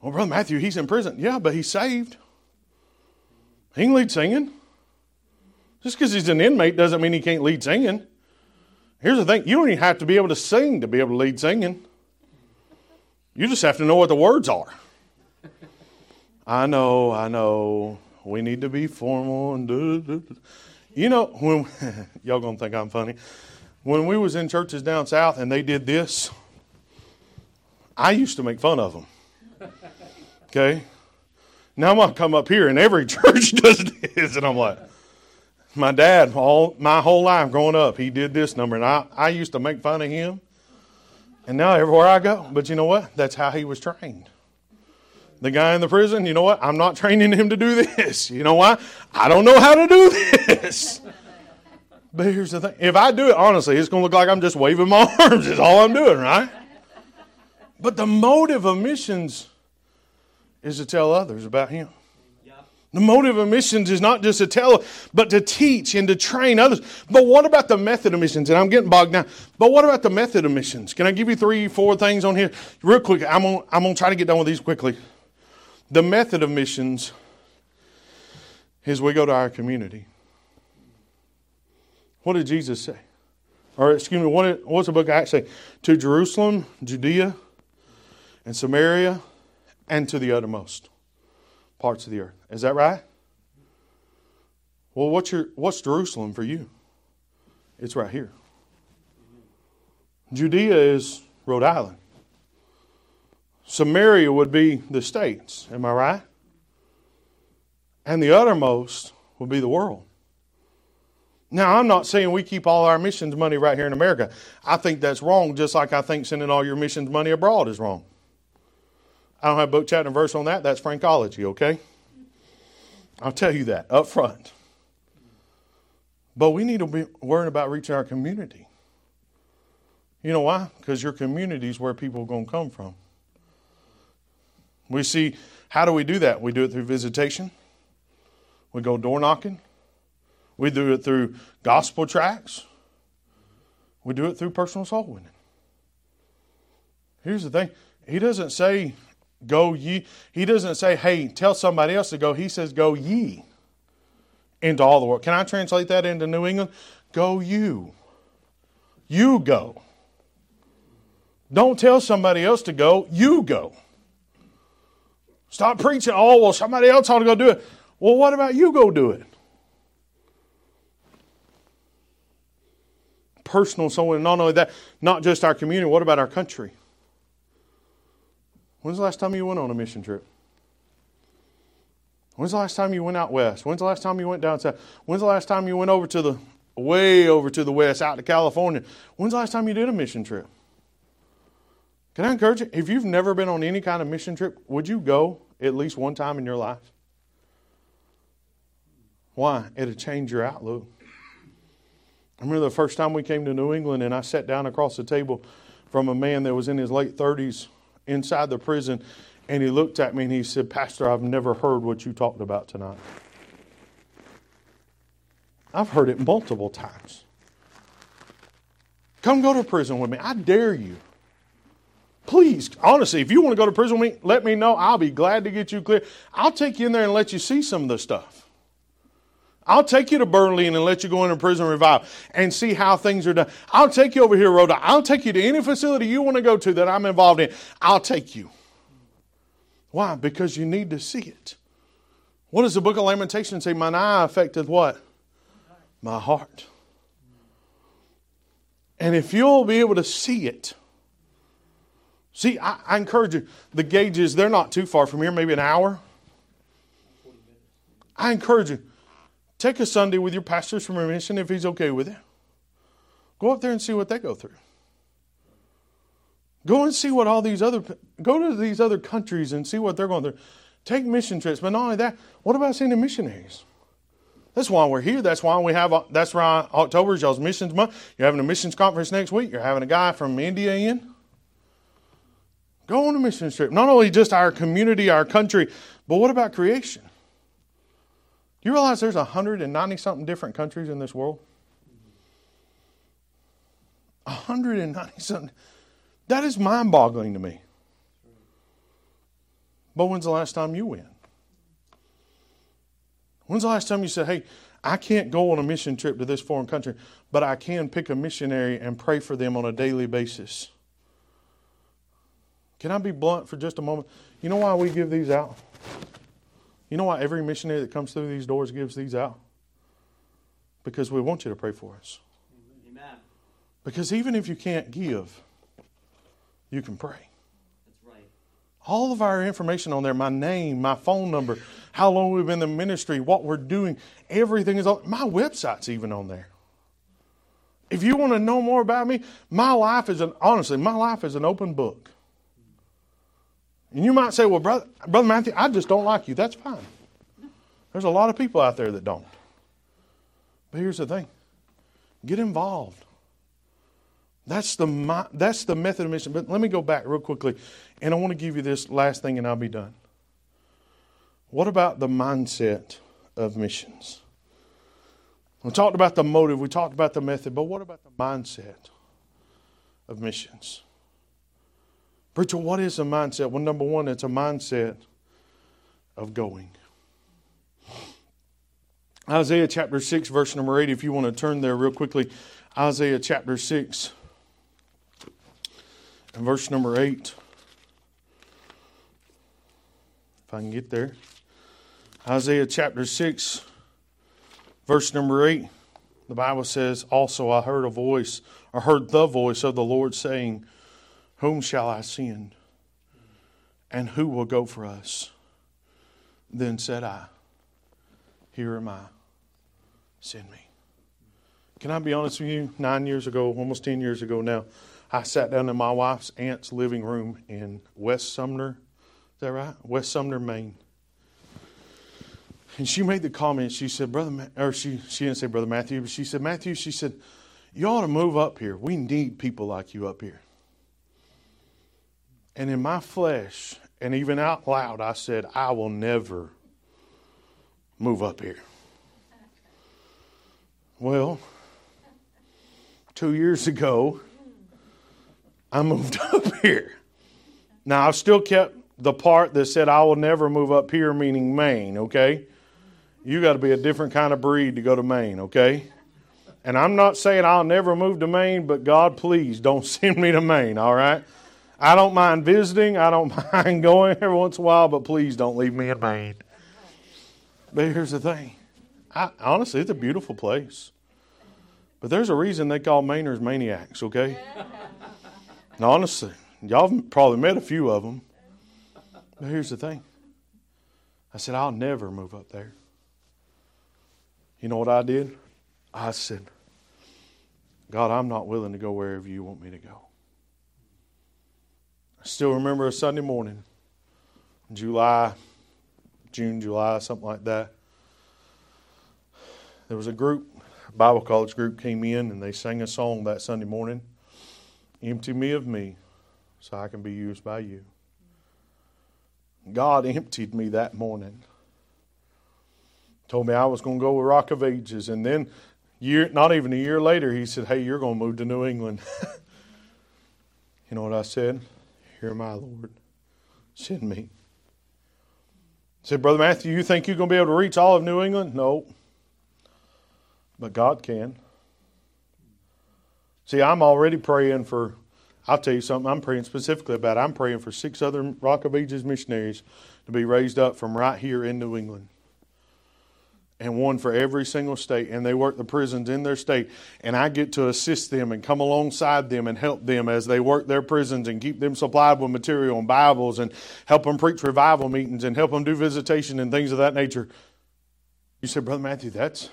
Well, Brother Matthew, he's in prison. Yeah, but he's saved. He can lead singing. Just because he's an inmate doesn't mean he can't lead singing. Here's the thing you don't even have to be able to sing to be able to lead singing. You just have to know what the words are. I know, I know. We need to be formal and do, you know when y'all gonna think I'm funny. When we was in churches down south and they did this, I used to make fun of them. Okay, now I'm gonna come up here and every church does this, and I'm like, my dad, all my whole life growing up, he did this number, and I, I used to make fun of him. And now everywhere I go, but you know what? That's how he was trained. The guy in the prison, you know what? I'm not training him to do this. You know why? I don't know how to do this. But here's the thing if I do it honestly, it's going to look like I'm just waving my arms, is all I'm doing, right? But the motive of missions is to tell others about Him. The motive of missions is not just to tell, but to teach and to train others. But what about the method of missions? And I'm getting bogged down. But what about the method of missions? Can I give you three, four things on here? Real quick. I'm going I'm to try to get done with these quickly. The method of missions is we go to our community. What did Jesus say? Or, excuse me, what, what's the book of Acts say? To Jerusalem, Judea, and Samaria, and to the uttermost parts of the earth. Is that right? Well, what's, your, what's Jerusalem for you? It's right here. Judea is Rhode Island. Samaria would be the states. Am I right? And the uttermost would be the world. Now, I'm not saying we keep all our missions money right here in America. I think that's wrong, just like I think sending all your missions money abroad is wrong. I don't have book, chapter, and verse on that. That's Frankology, okay? I'll tell you that up front. But we need to be worrying about reaching our community. You know why? Because your community is where people are going to come from. We see, how do we do that? We do it through visitation. We go door knocking. We do it through gospel tracts. We do it through personal soul winning. Here's the thing He doesn't say Go ye. He doesn't say, hey, tell somebody else to go. He says, go ye into all the world. Can I translate that into New England? Go you. You go. Don't tell somebody else to go. You go. Stop preaching, oh, well, somebody else ought to go do it. Well, what about you go do it? Personal and not only that, not just our community, what about our country? When's the last time you went on a mission trip? When's the last time you went out west? When's the last time you went down south? When's the last time you went over to the way over to the west, out to California? When's the last time you did a mission trip? Can I encourage you? If you've never been on any kind of mission trip, would you go at least one time in your life? Why? It'll change your outlook. I remember the first time we came to New England and I sat down across the table from a man that was in his late 30s inside the prison, and he looked at me and he said, Pastor, I've never heard what you talked about tonight. I've heard it multiple times. Come go to prison with me. I dare you. Please, honestly, if you want to go to prison with me, let me know. I'll be glad to get you clear. I'll take you in there and let you see some of the stuff. I'll take you to Berlin and let you go into prison revival and see how things are done. I'll take you over here, Rhoda. I'll take you to any facility you want to go to that I'm involved in. I'll take you. Why? Because you need to see it. What does the book of Lamentations say? Mine eye affected what? My heart. And if you'll be able to see it, see, I, I encourage you, the gauges, they're not too far from here, maybe an hour. I encourage you, Take a Sunday with your pastors from remission if he's okay with it. Go up there and see what they go through. Go and see what all these other go to these other countries and see what they're going through. Take mission trips, but not only that, what about sending missionaries? That's why we're here. That's why we have. That's why October is y'all's missions month. You're having a missions conference next week. You're having a guy from India in. Go on a mission trip. Not only just our community, our country, but what about creation? Do you realize there's 190 something different countries in this world? 190 something. That is mind boggling to me. But when's the last time you went? When's the last time you said, hey, I can't go on a mission trip to this foreign country, but I can pick a missionary and pray for them on a daily basis? Can I be blunt for just a moment? You know why we give these out? You know why every missionary that comes through these doors gives these out? Because we want you to pray for us. Amen. Because even if you can't give, you can pray. That's right. All of our information on there, my name, my phone number, how long we've been in the ministry, what we're doing, everything is on my website's even on there. If you want to know more about me, my life is an honestly, my life is an open book. And you might say, Well, brother, brother Matthew, I just don't like you. That's fine. There's a lot of people out there that don't. But here's the thing get involved. That's the, that's the method of mission. But let me go back real quickly, and I want to give you this last thing, and I'll be done. What about the mindset of missions? We talked about the motive, we talked about the method, but what about the mindset of missions? Preacher, what is a mindset? Well, number one, it's a mindset of going. Isaiah chapter 6, verse number 8, if you want to turn there real quickly. Isaiah chapter 6 and verse number 8. If I can get there. Isaiah chapter 6, verse number 8. The Bible says, Also I heard a voice, I heard the voice of the Lord saying, whom shall I send? And who will go for us? Then said I, Here am I, send me. Can I be honest with you? Nine years ago, almost 10 years ago now, I sat down in my wife's aunt's living room in West Sumner. Is that right? West Sumner, Maine. And she made the comment. She said, "Brother," Ma-, or she she didn't say Brother Matthew, but she said, "Matthew." She said, "You ought to move up here. We need people like you up here." And in my flesh, and even out loud, I said, I will never move up here. Well, two years ago, I moved up here. Now, I've still kept the part that said, I will never move up here, meaning Maine, okay? You got to be a different kind of breed to go to Maine, okay? And I'm not saying I'll never move to Maine, but God, please don't send me to Maine, all right? I don't mind visiting. I don't mind going every once in a while, but please don't leave me in Maine. But here's the thing. I, honestly, it's a beautiful place. But there's a reason they call Mainers maniacs, okay? Now, honestly, y'all probably met a few of them. But here's the thing. I said, I'll never move up there. You know what I did? I said, God, I'm not willing to go wherever you want me to go. Still remember a Sunday morning, July, June, July, something like that. There was a group, Bible college group came in and they sang a song that Sunday morning Empty me of me so I can be used by you. God emptied me that morning. Told me I was going to go with Rock of Ages. And then, year, not even a year later, he said, Hey, you're going to move to New England. you know what I said? Here am I, Lord. Send me. Said, Brother Matthew, you think you're going to be able to reach all of New England? No. But God can. See, I'm already praying for, I'll tell you something I'm praying specifically about. I'm praying for six other Rock of Ages missionaries to be raised up from right here in New England and one for every single state, and they work the prisons in their state. And I get to assist them and come alongside them and help them as they work their prisons and keep them supplied with material and Bibles and help them preach revival meetings and help them do visitation and things of that nature. You said, Brother Matthew, that's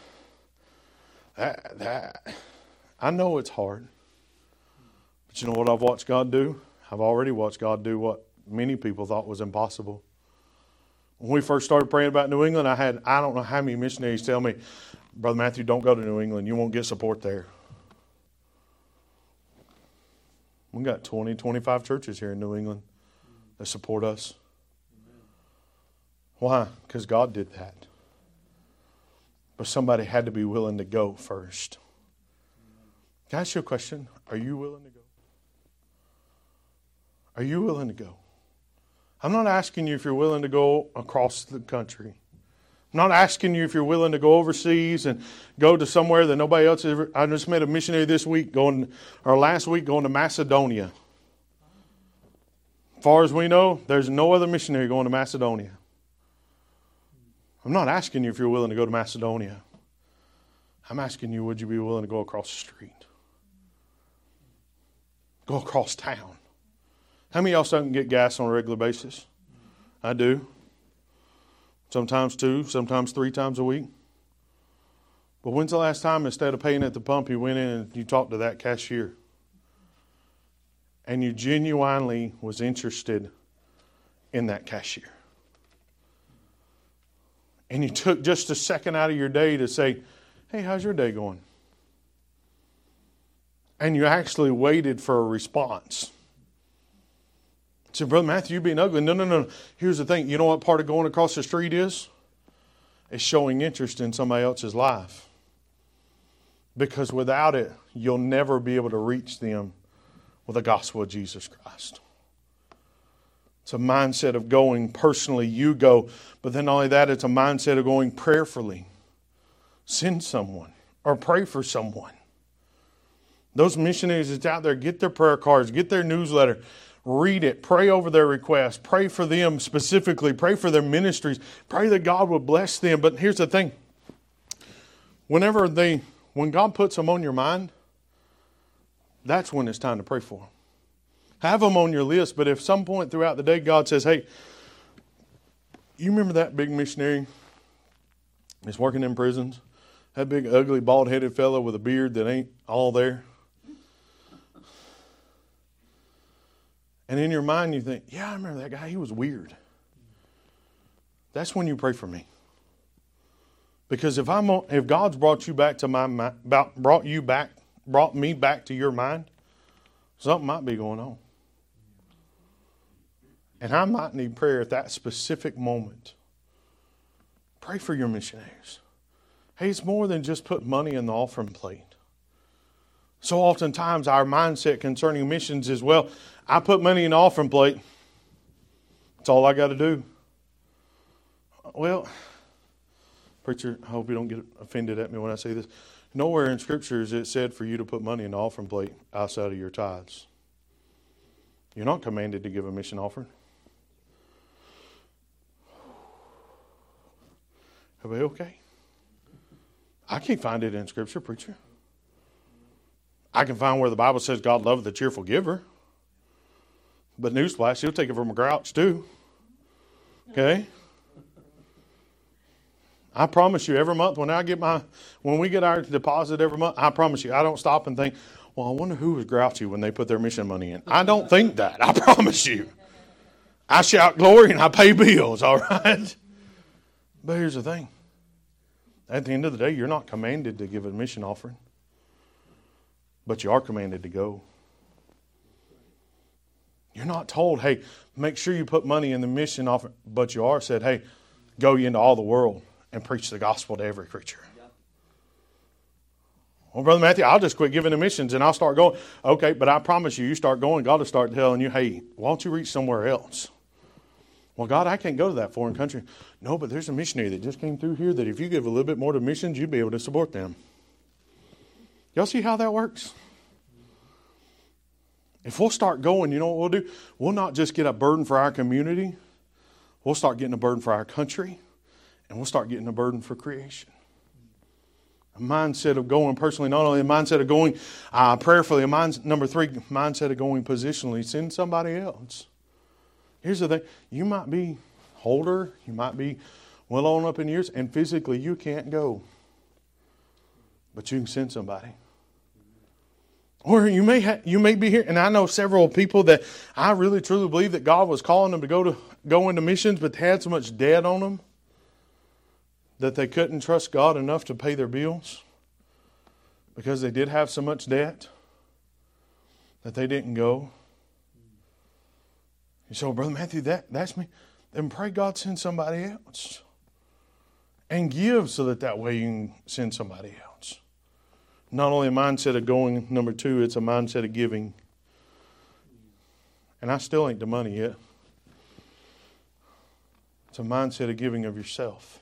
that that I know it's hard. But you know what I've watched God do? I've already watched God do what many people thought was impossible. When we first started praying about New England, I had I don't know how many missionaries tell me, Brother Matthew, don't go to New England. You won't get support there. We've got 20, 25 churches here in New England that support us. Why? Because God did that. But somebody had to be willing to go first. Can I ask you a question? Are you willing to go? Are you willing to go? I'm not asking you if you're willing to go across the country. I'm not asking you if you're willing to go overseas and go to somewhere that nobody else ever. I just met a missionary this week going, or last week going to Macedonia. As far as we know, there's no other missionary going to Macedonia. I'm not asking you if you're willing to go to Macedonia. I'm asking you, would you be willing to go across the street? Go across town. How many of y'all don't get gas on a regular basis? I do. Sometimes two, sometimes three times a week. But when's the last time, instead of paying at the pump, you went in and you talked to that cashier? And you genuinely was interested in that cashier. And you took just a second out of your day to say, Hey, how's your day going? And you actually waited for a response. Said, Brother Matthew, you being ugly. No, no, no. Here's the thing. You know what part of going across the street is? It's showing interest in somebody else's life. Because without it, you'll never be able to reach them with the gospel of Jesus Christ. It's a mindset of going personally, you go. But then, not only that, it's a mindset of going prayerfully. Send someone or pray for someone. Those missionaries that's out there, get their prayer cards, get their newsletter, read it, pray over their requests, pray for them specifically, pray for their ministries, pray that God would bless them. But here's the thing whenever they, when God puts them on your mind, that's when it's time to pray for them. Have them on your list, but if some point throughout the day God says, hey, you remember that big missionary that's working in prisons? That big, ugly, bald headed fellow with a beard that ain't all there? And in your mind, you think, yeah, I remember that guy. He was weird. That's when you pray for me. Because if I'm if God's brought you back to my mind, brought you back brought me back to your mind, something might be going on. And I might need prayer at that specific moment. Pray for your missionaries. Hey, it's more than just put money in the offering plate. So oftentimes our mindset concerning missions is well, I put money in the offering plate. That's all I got to do. Well, preacher, I hope you don't get offended at me when I say this. Nowhere in Scripture is it said for you to put money in the offering plate outside of your tithes. You're not commanded to give a mission offering. Are we okay? I can't find it in Scripture, preacher. I can find where the Bible says God loveth the cheerful giver. But newsflash, he'll take it from a grouch too. Okay? I promise you, every month when I get my when we get our deposit every month, I promise you, I don't stop and think, well, I wonder who was grouchy when they put their mission money in. I don't think that. I promise you. I shout glory and I pay bills, all right? But here's the thing. At the end of the day, you're not commanded to give a mission offering, but you are commanded to go. You're not told, hey, make sure you put money in the mission offering, but you are said, hey, go into all the world and preach the gospel to every creature. Well, Brother Matthew, I'll just quit giving the missions and I'll start going. Okay, but I promise you, you start going, God will start telling you, hey, why don't you reach somewhere else? Well, God, I can't go to that foreign country. No, but there's a missionary that just came through here that if you give a little bit more to missions, you'd be able to support them. Y'all see how that works? If we'll start going, you know what we'll do? We'll not just get a burden for our community, we'll start getting a burden for our country, and we'll start getting a burden for creation. A mindset of going personally, not only a mindset of going uh, prayerfully, a mind, number three, mindset of going positionally. Send somebody else. Here's the thing you might be older, you might be well on up in years, and physically you can't go. But you can send somebody. Or you may ha- you may be here, and I know several people that I really truly believe that God was calling them to go to go into missions, but had so much debt on them that they couldn't trust God enough to pay their bills because they did have so much debt that they didn't go. You say, Brother Matthew, that, that's me. Then pray God send somebody else. And give so that that way you can send somebody else. Not only a mindset of going, number two, it's a mindset of giving. And I still ain't the money yet. It's a mindset of giving of yourself.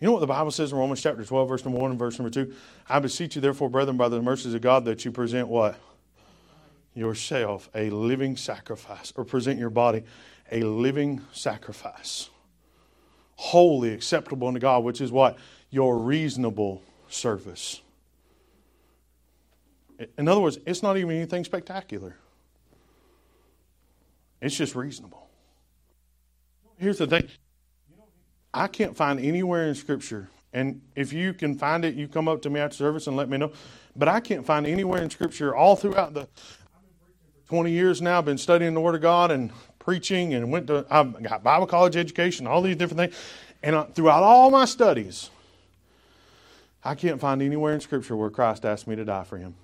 You know what the Bible says in Romans chapter 12, verse number 1 and verse number 2? I beseech you, therefore, brethren, by the mercies of God, that you present what? Yourself a living sacrifice, or present your body a living sacrifice, holy, acceptable unto God, which is what? Your reasonable service. In other words, it's not even anything spectacular, it's just reasonable. Here's the thing I can't find anywhere in Scripture, and if you can find it, you come up to me after service and let me know. But I can't find anywhere in Scripture all throughout the 20 years now, I've been studying the Word of God and preaching and went to, I've got Bible college education, all these different things. And throughout all my studies, I can't find anywhere in Scripture where Christ asked me to die for Him.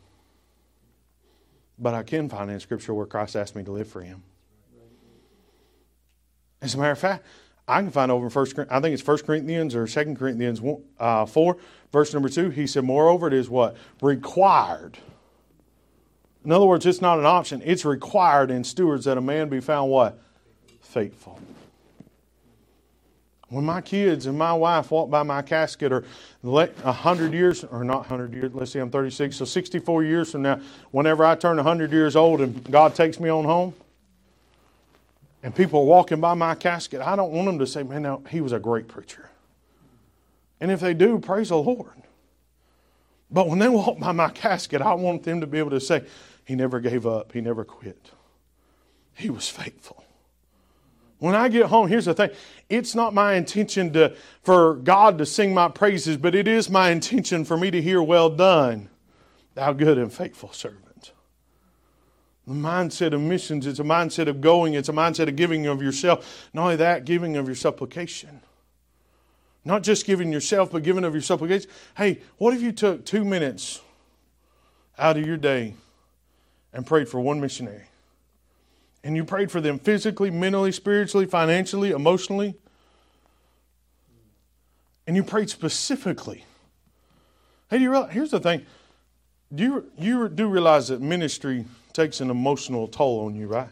But I can find in Scripture where Christ asked me to live for Him. As a matter of fact, I can find over in First. I think it's First Corinthians or Second Corinthians uh, four, verse number two. He said, "Moreover, it is what required." In other words, it's not an option; it's required in stewards that a man be found what faithful. When my kids and my wife walk by my casket, or hundred years, or not hundred years. Let's see, I'm 36, so 64 years from now, whenever I turn hundred years old and God takes me on home, and people are walking by my casket, I don't want them to say, man, now, he was a great preacher. And if they do, praise the Lord. But when they walk by my casket, I want them to be able to say, he never gave up, he never quit. He was faithful. When I get home, here's the thing. It's not my intention to, for God to sing my praises, but it is my intention for me to hear, Well done, thou good and faithful servant. The mindset of missions, it's a mindset of going, it's a mindset of giving of yourself. Not only that, giving of your supplication. Not just giving yourself, but giving of your supplication. Hey, what if you took two minutes out of your day and prayed for one missionary? And you prayed for them physically, mentally, spiritually, financially, emotionally. And you prayed specifically. Hey, do you realize, here's the thing. Do you, you do realize that ministry takes an emotional toll on you, right?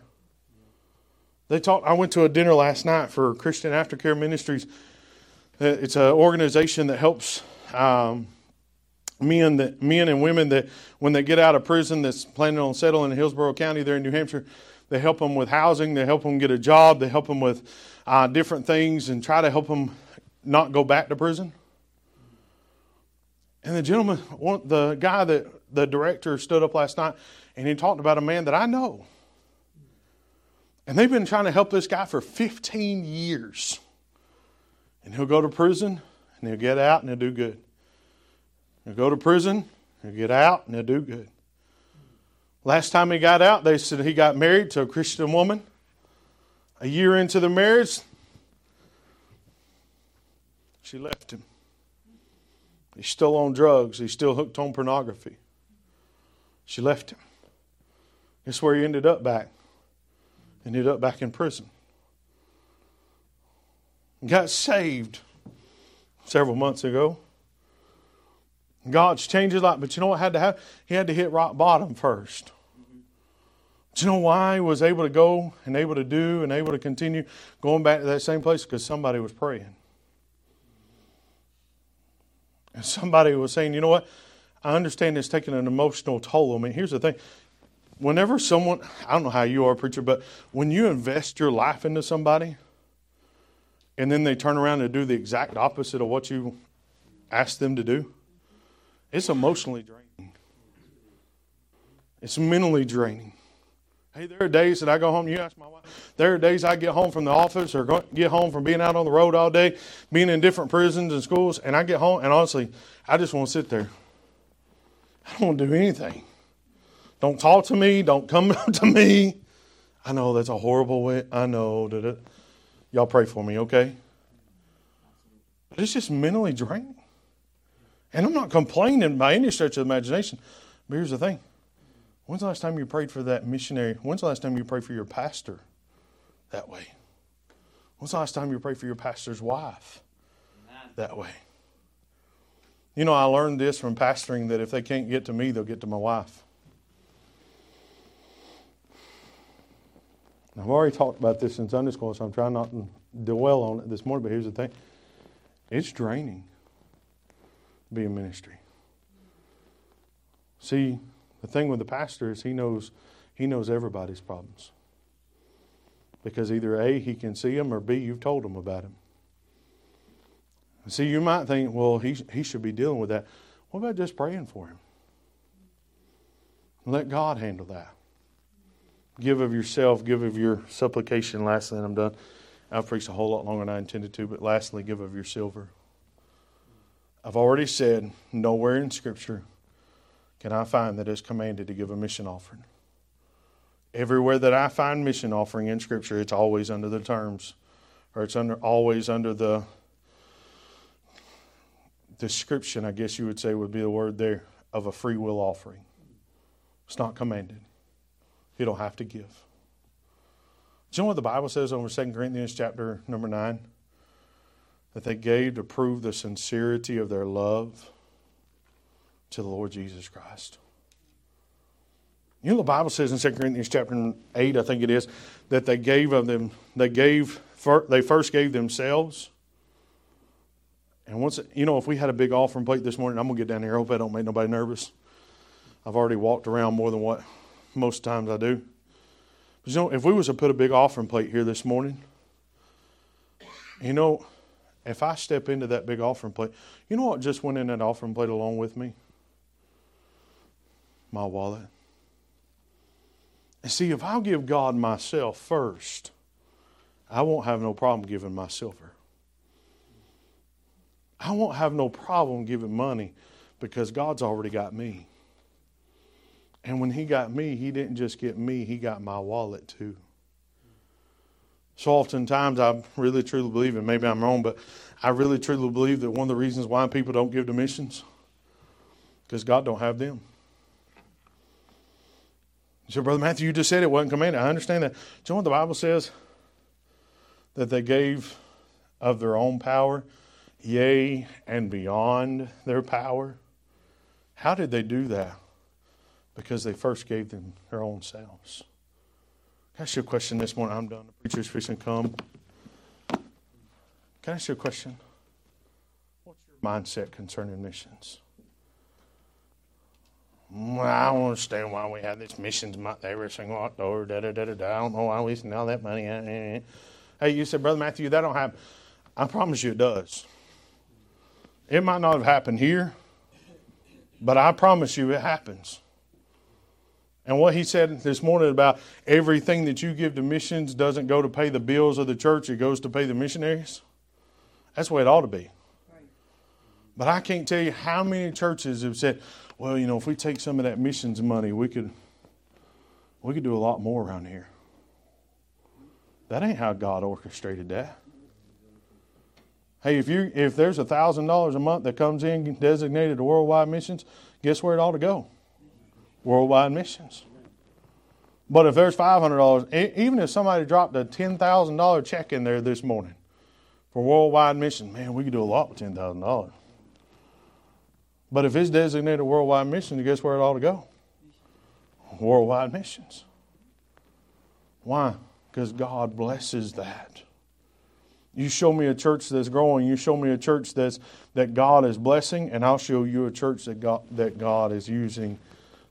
They talk. I went to a dinner last night for Christian Aftercare Ministries. Uh, it's an organization that helps um, men that men and women that when they get out of prison that's planning on settling in Hillsborough County there in New Hampshire. They help them with housing. They help them get a job. They help them with uh, different things and try to help them not go back to prison. And the gentleman, the guy that the director stood up last night and he talked about a man that I know. And they've been trying to help this guy for 15 years. And he'll go to prison and he'll get out and he'll do good. He'll go to prison, he'll get out and he'll do good. Last time he got out, they said he got married to a Christian woman. A year into the marriage, she left him. He's still on drugs, he's still hooked on pornography. She left him. Guess where he ended up back? Ended up back in prison. Got saved several months ago. God's changed his life, but you know what had to happen? He had to hit rock bottom first. Do you know why he was able to go and able to do and able to continue going back to that same place? Because somebody was praying. And somebody was saying, you know what? I understand it's taking an emotional toll on me. Here's the thing whenever someone, I don't know how you are, preacher, but when you invest your life into somebody and then they turn around and do the exact opposite of what you asked them to do, it's emotionally draining. It's mentally draining. Hey, there are days that I go home. You ask my wife. There are days I get home from the office or go, get home from being out on the road all day, being in different prisons and schools, and I get home and honestly, I just want to sit there. I don't want to do anything. Don't talk to me. Don't come to me. I know that's a horrible way. I know. that Y'all pray for me, okay? But it's just mentally draining. And I'm not complaining by any stretch of imagination. But here's the thing when's the last time you prayed for that missionary? When's the last time you prayed for your pastor that way? When's the last time you prayed for your pastor's wife that way? You know, I learned this from pastoring that if they can't get to me, they'll get to my wife. I've already talked about this in Sunday school, so I'm trying not to dwell on it this morning, but here's the thing it's draining being ministry. See, the thing with the pastor is he knows he knows everybody's problems. Because either A, he can see them, or B, you've told him about them. See, you might think, well, he, he should be dealing with that. What about just praying for him? Let God handle that. Give of yourself, give of your supplication. Lastly, and I'm done. I've preached a whole lot longer than I intended to, but lastly, give of your silver. I've already said, nowhere in Scripture can I find that it's commanded to give a mission offering. Everywhere that I find mission offering in Scripture, it's always under the terms, or it's under always under the description, I guess you would say would be the word there, of a free will offering. It's not commanded. You don't have to give. Do you know what the Bible says over 2 Corinthians chapter number 9? That they gave to prove the sincerity of their love to the Lord Jesus Christ. You know the Bible says in 2 Corinthians chapter 8, I think it is, that they gave of them, they gave, they first gave themselves. And once, you know, if we had a big offering plate this morning, I'm going to get down here. I hope I don't make nobody nervous. I've already walked around more than what most times I do. But you know, if we was to put a big offering plate here this morning, you know, if I step into that big offering plate, you know what just went in that offering plate along with me? My wallet. And see, if I'll give God myself first, I won't have no problem giving my silver. I won't have no problem giving money because God's already got me. And when He got me, He didn't just get me, He got my wallet too. So oftentimes I really truly believe, and maybe I'm wrong, but I really truly believe that one of the reasons why people don't give to missions because God don't have them. So, Brother Matthew, you just said it wasn't commanded. I understand that. Do you know what the Bible says? That they gave of their own power, yea, and beyond their power. How did they do that? Because they first gave them their own selves. Ask you a question this morning? I'm done. The preacher's to come. Can I ask you a question? What's your mindset concerning missions? I don't understand why we have this missions month every single October. Da, da, da, da, da. I don't know why we spend all that money. Eh, eh, eh. Hey, you said, Brother Matthew, that don't happen. I promise you it does. It might not have happened here, but I promise you it happens. And what he said this morning about everything that you give to missions doesn't go to pay the bills of the church, it goes to pay the missionaries. That's the way it ought to be. But I can't tell you how many churches have said, well, you know, if we take some of that missions money, we could we could do a lot more around here. That ain't how God orchestrated that. Hey, if you if there's a thousand dollars a month that comes in designated to worldwide missions, guess where it ought to go? Worldwide missions. But if there's five hundred dollars, even if somebody dropped a ten thousand dollar check in there this morning for worldwide missions, man, we could do a lot with ten thousand dollars. But if it's designated worldwide missions, guess where it ought to go? Worldwide missions. Why? Because God blesses that. You show me a church that's growing. You show me a church that's that God is blessing, and I'll show you a church that God, that God is using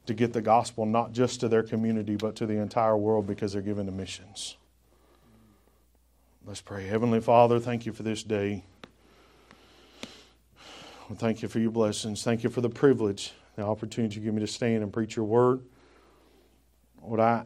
to get the gospel not just to their community but to the entire world because they're given to missions. Let's pray. Heavenly Father, thank you for this day. Thank you for your blessings. Thank you for the privilege, the opportunity you give me to stand and preach your word. Lord, I